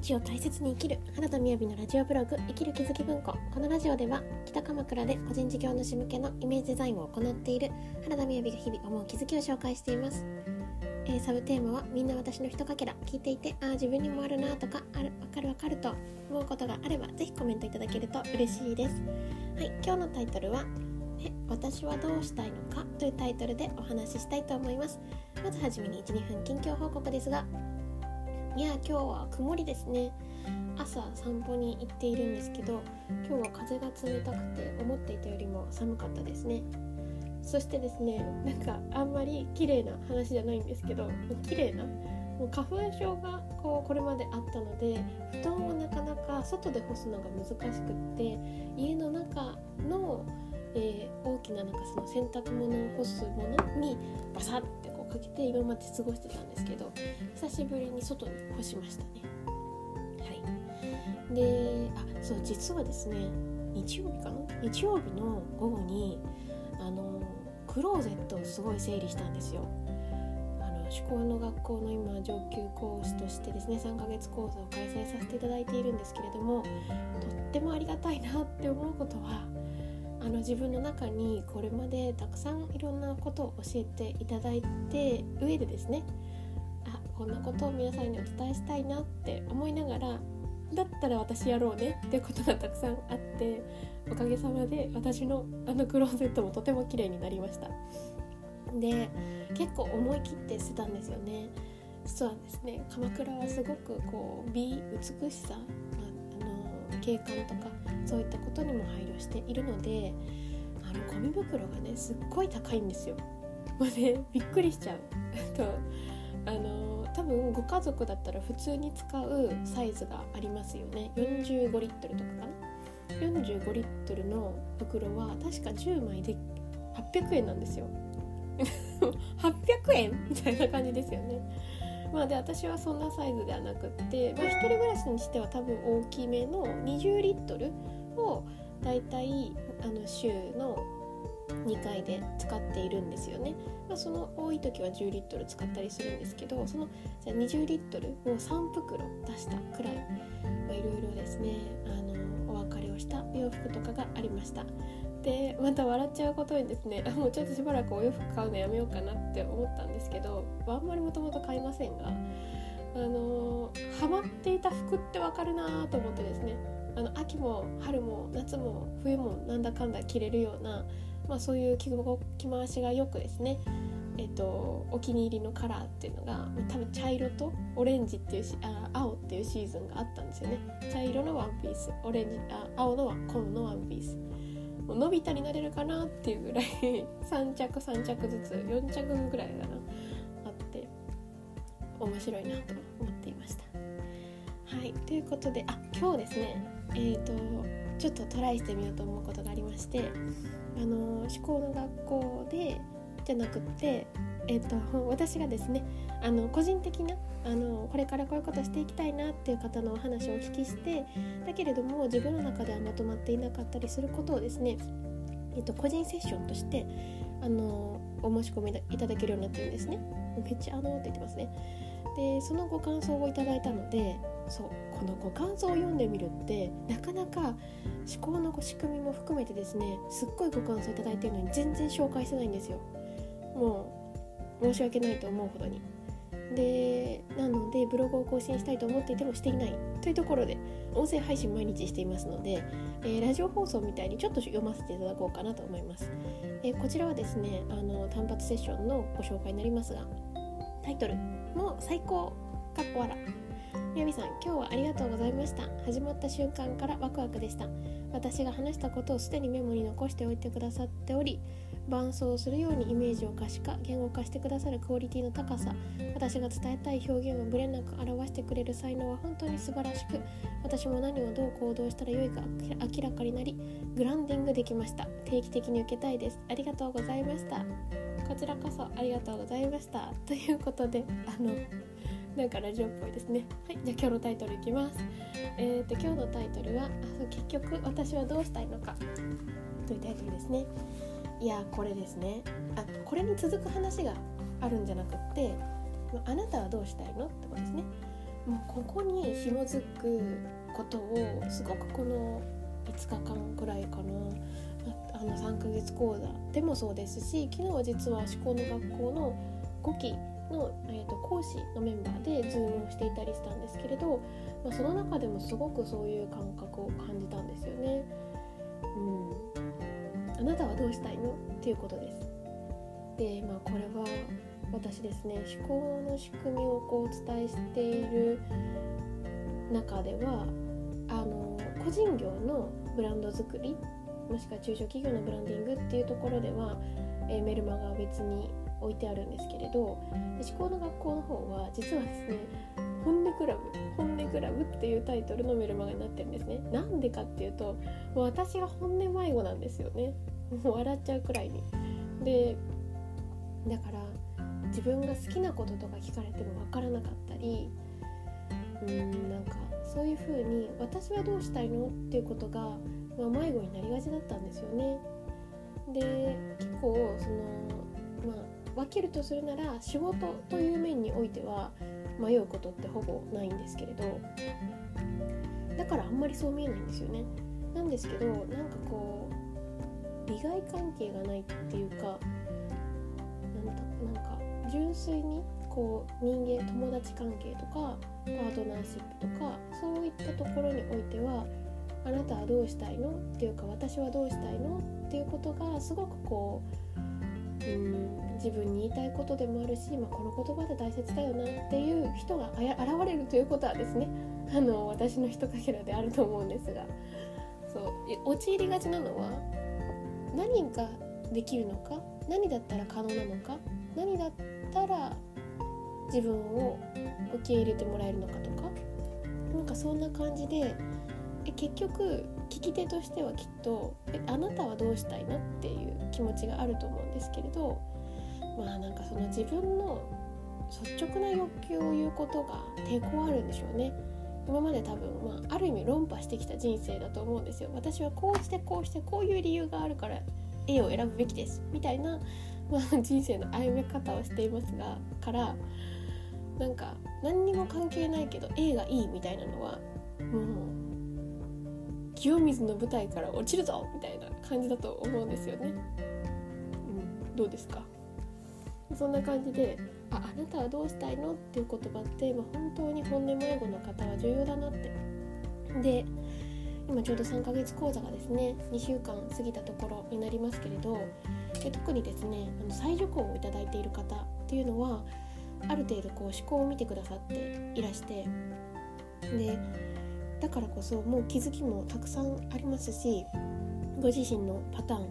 日を大切に生きる原田みやびのラジオブログ生きる気づき文庫。このラジオでは北鎌倉で個人事業主向けのイメージデザインを行っている原田みやびが日々思う気づきを紹介しています、えーサブテーマはみんな私のひとかけら聞いていてああ自分にもあるなとかあるわかるわかると思うことがあればぜひコメントいただけると嬉しいです。はい今日のタイトルはえ私はどうしたいのかというタイトルでお話ししたいと思います。まずはじめに12分近況報告ですがいや今日は曇りですね。朝散歩に行っているんですけど今日は風が冷たくて思っていたよりも寒かったですね。そしてですねなんかあんまり綺麗な話じゃないんですけど綺麗なもう花粉症がこうこれまであったので布団をなかなか外で干すのが難しくって家の中の、えー大きななんかその洗濯物を干すものにバサッてかけて今まで過ごしてたんですけど久しぶりに外に干しましたね。はい。であそう実はですね日曜日かな？日曜日の午後にあのクローゼットをすごい整理したんですよ。あの思考の学校の今上級講師としてですね3ヶ月講座を開催させていただいているんですけれどもとってもありがたいなって思うことはあの自分の中にこれまでたくさんいろんなことを教えていただいて上でですねあこんなことを皆さんにお伝えしたいなって思いながらだったら私やろうねってことがたくさんあっておかげさまで私のあのクローゼットもとても綺麗になりました。で結構思い切って捨てたんですよね。実はですね鎌倉はすごくこう美美しさ、まあ、景観とかそういったことにも配慮しているのであのゴミ袋がねすっごい高いんですよ。もうねびっくりしちゃう。とあの多分ご家族だったら普通に使うサイズがありますよね。45リットルとかかな。45リットルの袋は確か10枚で800円なんですよ。800円？みたいな感じですよね。まあで私はそんなサイズではなくって、まあ、一人暮らしにしては多分大きめの20リットルをだいたいあの週の2回で使っているんですよね、まあ、その多い時は10リットル使ったりするんですけどそのじゃあ20リットルを3袋出したくらいまあいろいろですね。あのお別れをした洋服とかがありました。でまた笑っちゃうことにですね。あもうちょっとしばらくお洋服買うのやめようかなって思ったんですけどあんまりもともと買いませんがあのハマっていた服ってわかるなと思ってですね。あの秋も春も夏も冬もなんだかんだ着れるような、まあ、そういう着回しがよくですね。えっと、お気に入りのカラーっていうのが多分茶色とオレンジっていうしあ青っていうシーズンがあったんですよね。茶色のワンピースオレンジあ青のは紺のワンピースもうのびたになれるかなっていうぐらい 3着3着ずつ4着ぐらいかなあって面白いなと思っていました。はいということであ今日ですねえー、とちょっとトライしてみようと思うことがありましてあの思考の学校でじゃなくって、えー、と私がですねあの個人的なあのこれからこういうことしていきたいなっていう方のお話をお聞きしてだけれども自分の中ではまとまっていなかったりすることをですね、えー、と個人セッションとしてあのお申し込みいただけるようになってるんですね。めっちゃあのって言ってますね。でそのご感想をいただいたのでそうこのご感想を読んでみるってなかなか思考の仕組みも含めてですねすっごいご感想いただいてるのに全然紹介してないんですよもう申し訳ないと思うほどに。でなのでブログを更新したいと思っていてもしていない。というところで音声配信毎日していますので、えーラジオ放送みたいにちょっと読ませていただこうかなと思います、えーこちらはですねあの単発セッションのご紹介になりますがタイトルも最高かっこ笑。みやびさん今日はありがとうございました。始まった瞬間からワクワクでした。私が話したことをすでにメモに残しておいてくださっており伴奏するようにイメージを可視化言語化してくださるクオリティの高さ私が伝えたい表現をぶれなく表してくれる才能は本当に素晴らしく私も何をどう行動したらよいか明らかになりグランディングできました。定期的に受けたいです。ありがとうございました。こちらこそありがとうございました。ということであのなんかラジオっぽいですね。はいじゃあ今日のタイトルいきます。えー、と今日のタイトルはあそう結局私はどうしたいのか。というタイトルですね。いやこれですね。あこれに続く話があるんじゃなくってあなたはどうしたいのってことですね。もうここに紐づくことをすごくこの5日間くらいかな。あの3ヶ月講座でもそうですし昨日は実は思考の学校の5期の、えーと、講師のメンバーでズームをしていたりしたんですけれど、まあ、その中でもすごくそういう感覚を感じたんですよね。うん、あなたはどうしたいの？っていうことです。でまあこれは私ですね思考の仕組みをこうお伝えしている中ではあの個人業のブランド作りもしくは中小企業のブランディングっていうところでは、えー、メルマガは別に置いてあるんですけれど思考の学校の方は実はですね本音クラブ本音クラブっていうタイトルのメルマガになってるんですね。なんでかっていうともう私が本音迷子なんですよね。もう笑っちゃうくらいに。でだから自分が好きなこととか聞かれても分からなかったりうんなんかそういう風に私はどうしたいのっていうことが、まあ、迷子になりがちだったんですよね。で結構そのまあ分けるとするなら仕事という面においては迷うことってほぼないんですけれどだからあんまりそう見えないんですよね。なんですけどなんかこう利害関係がないっていうかなんか純粋にこう人間友達関係とかパートナーシップとかそういったところにおいてはあなたはどうしたいの？っていうか私はどうしたいの？っていうことがすごくこううん自分に言いたいことでもあるし、まあ、この言葉で大切だよなっていう人が現れるということはですね あの私の一かけらであると思うんですが。そう陥りがちなのは何ができるのか何だったら可能なのか何だったら自分を受け入れてもらえるのかとかなんかそんな感じで結局聞き手としてはきっとえあなたはどうしたいのっていう気持ちがあると思うんですけれどまあなんかその自分の率直な欲求を言うことが抵抗あるんでしょうね。今まで多分、まあ、ある意味論破してきた人生だと思うんですよ。私はこうしてこうしてこういう理由があるから A を選ぶべきですみたいな、まあ、人生の歩み方をしていますがからなんか何にも関係ないけど A がいいみたいなのはもう清水の舞台から落ちるぞみたいな感じだと思うんですよね。うん、どうですか？そんな感じで「ああなたはどうしたいの?」っていう言葉って、まあ、本当に本音迷子の方は重要だなって。で今ちょうど3ヶ月講座がですね2週間過ぎたところになりますけれどで特にですねあの再受講をいただいている方っていうのはある程度こう思考を見てくださっていらしてでだからこそもう気づきもたくさんありますしご自身のパターン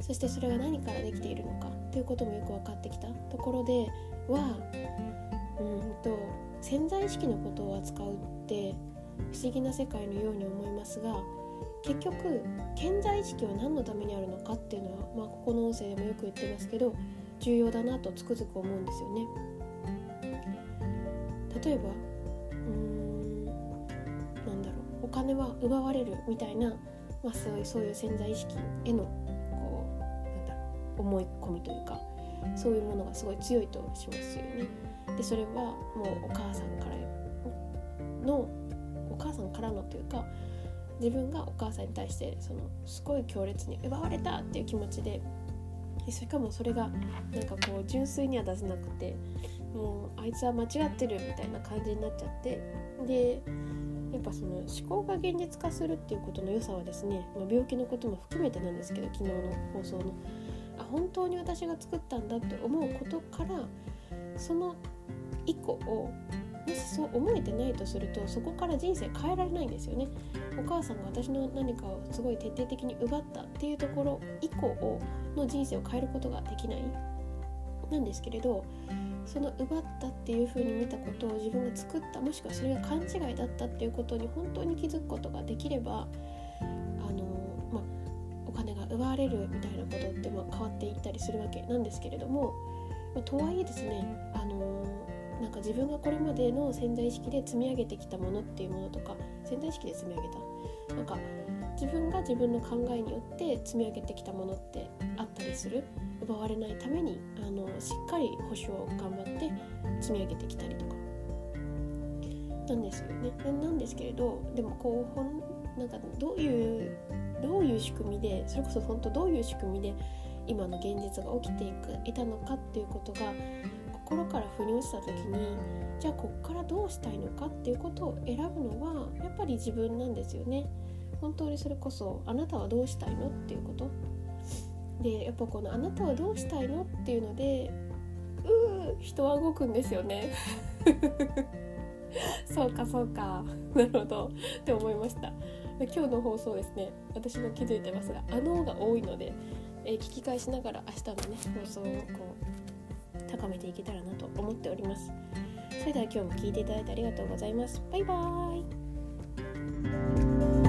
そしてそれが何からできているのかということもよく分かってきたところではうんと潜在意識のことを扱うって不思議な世界のように思いますが結局潜在意識は何のためにあるのかっていうのは、まあ、ここの音声でもよく言ってますけど重要だなとつくづく思うんですよね。例えば金は奪われるみたいな、まあ、そういうそういう潜在意識へのこうなんだ思い込みというかそういうものがすごい強いとしますよね。でそれはもうお母さんからのお母さんからのというか自分がお母さんに対してそのすごい強烈に奪われたっていう気持ちでそれかもそれがなんかこう純粋には出せなくてもうあいつは間違ってるみたいな感じになっちゃってでやっぱその思考が現実化するっていうことの良さはですね、まあ、病気のことも含めてなんですけど昨日の放送の。あ本当に私が作ったんだって思うことからその一個をもしそう思えてないとするとそこから人生変えられないんですよね。お母さんが私の何かをすごい徹底的に奪ったっていうところ以降の人生を変えることができないなんですけれどその奪ったっていう風に見たことを自分が作ったもしくはそれが勘違いだったっていうことに本当に気づくことができればあの、まあ、お金が奪われるみたいなことってま変わっていったりするわけなんですけれども、まあ、とはいえですねあのなんか自分がこれまでの潜在意識で積み上げてきたものっていうものとか潜在意識で積み上げた。なんか自分が自分の考えによって積み上げてきたものってあったりする。奪われないためにあのしっかり保守を頑張って積み上げてきたりとか。なんですよね。なんですけれどでもこうほんなんかどういうどういう仕組みでそれこそ本当どういう仕組みで今の現実が起きていくいたのかっていうことが心から腑に落ちた時にじゃあこっからどうしたいのかっていうことを選ぶのはやっぱり自分なんですよね。本当にそれこそあなたはどうしたいのっていうこと。でやっぱこのあなたはどうしたいの？っていうのでうー人は動くんですよね そうかそうかなるほど。って思いました。今日の放送ですね。私も気づいてますが「あの」が多いので、えー、聞き返しながら明日のね放送をこう高めていけたらなと思っております。それでは今日も聞いていただいてありがとうございます。バイバーイ。